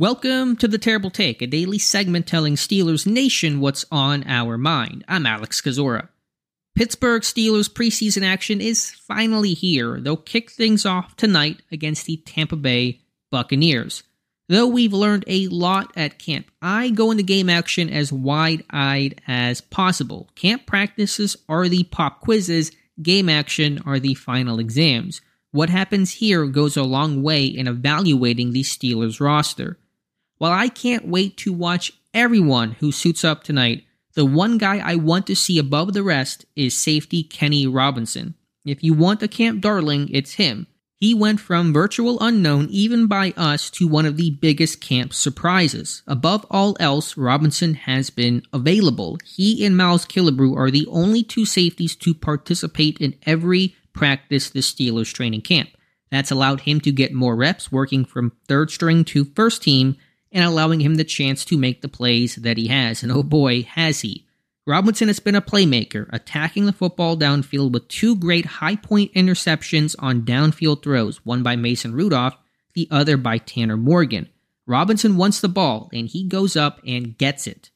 Welcome to the Terrible Take, a daily segment telling Steelers Nation what's on our mind. I'm Alex Kozora. Pittsburgh Steelers preseason action is finally here. They'll kick things off tonight against the Tampa Bay Buccaneers. Though we've learned a lot at camp, I go into game action as wide eyed as possible. Camp practices are the pop quizzes, game action are the final exams. What happens here goes a long way in evaluating the Steelers roster. While I can't wait to watch everyone who suits up tonight, the one guy I want to see above the rest is safety Kenny Robinson. If you want a camp darling, it's him. He went from virtual unknown even by us to one of the biggest camp surprises. Above all else, Robinson has been available. He and Miles Killebrew are the only two safeties to participate in every practice the Steelers training camp. That's allowed him to get more reps working from third string to first team and allowing him the chance to make the plays that he has. And oh boy, has he. Robinson has been a playmaker, attacking the football downfield with two great high point interceptions on downfield throws, one by Mason Rudolph, the other by Tanner Morgan. Robinson wants the ball, and he goes up and gets it.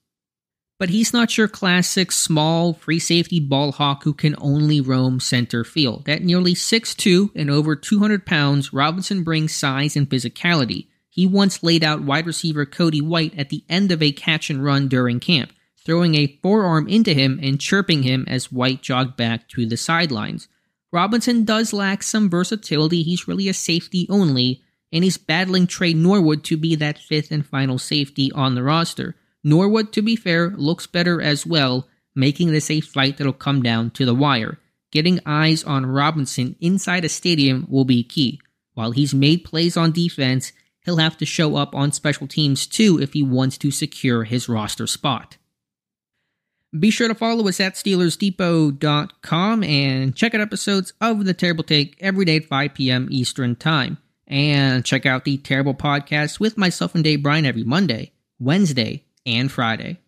But he's not your classic small free safety ball hawk who can only roam center field. At nearly 6'2 and over 200 pounds, Robinson brings size and physicality. He once laid out wide receiver Cody White at the end of a catch and run during camp, throwing a forearm into him and chirping him as White jogged back to the sidelines. Robinson does lack some versatility, he's really a safety only, and he's battling Tre Norwood to be that fifth and final safety on the roster. Norwood, to be fair, looks better as well, making this a fight that'll come down to the wire. Getting eyes on Robinson inside a stadium will be key. While he's made plays on defense, he'll have to show up on special teams too if he wants to secure his roster spot. Be sure to follow us at SteelersDepot.com and check out episodes of The Terrible Take every day at 5 p.m. Eastern Time. And check out the Terrible Podcast with myself and Dave Bryan every Monday, Wednesday, and Friday.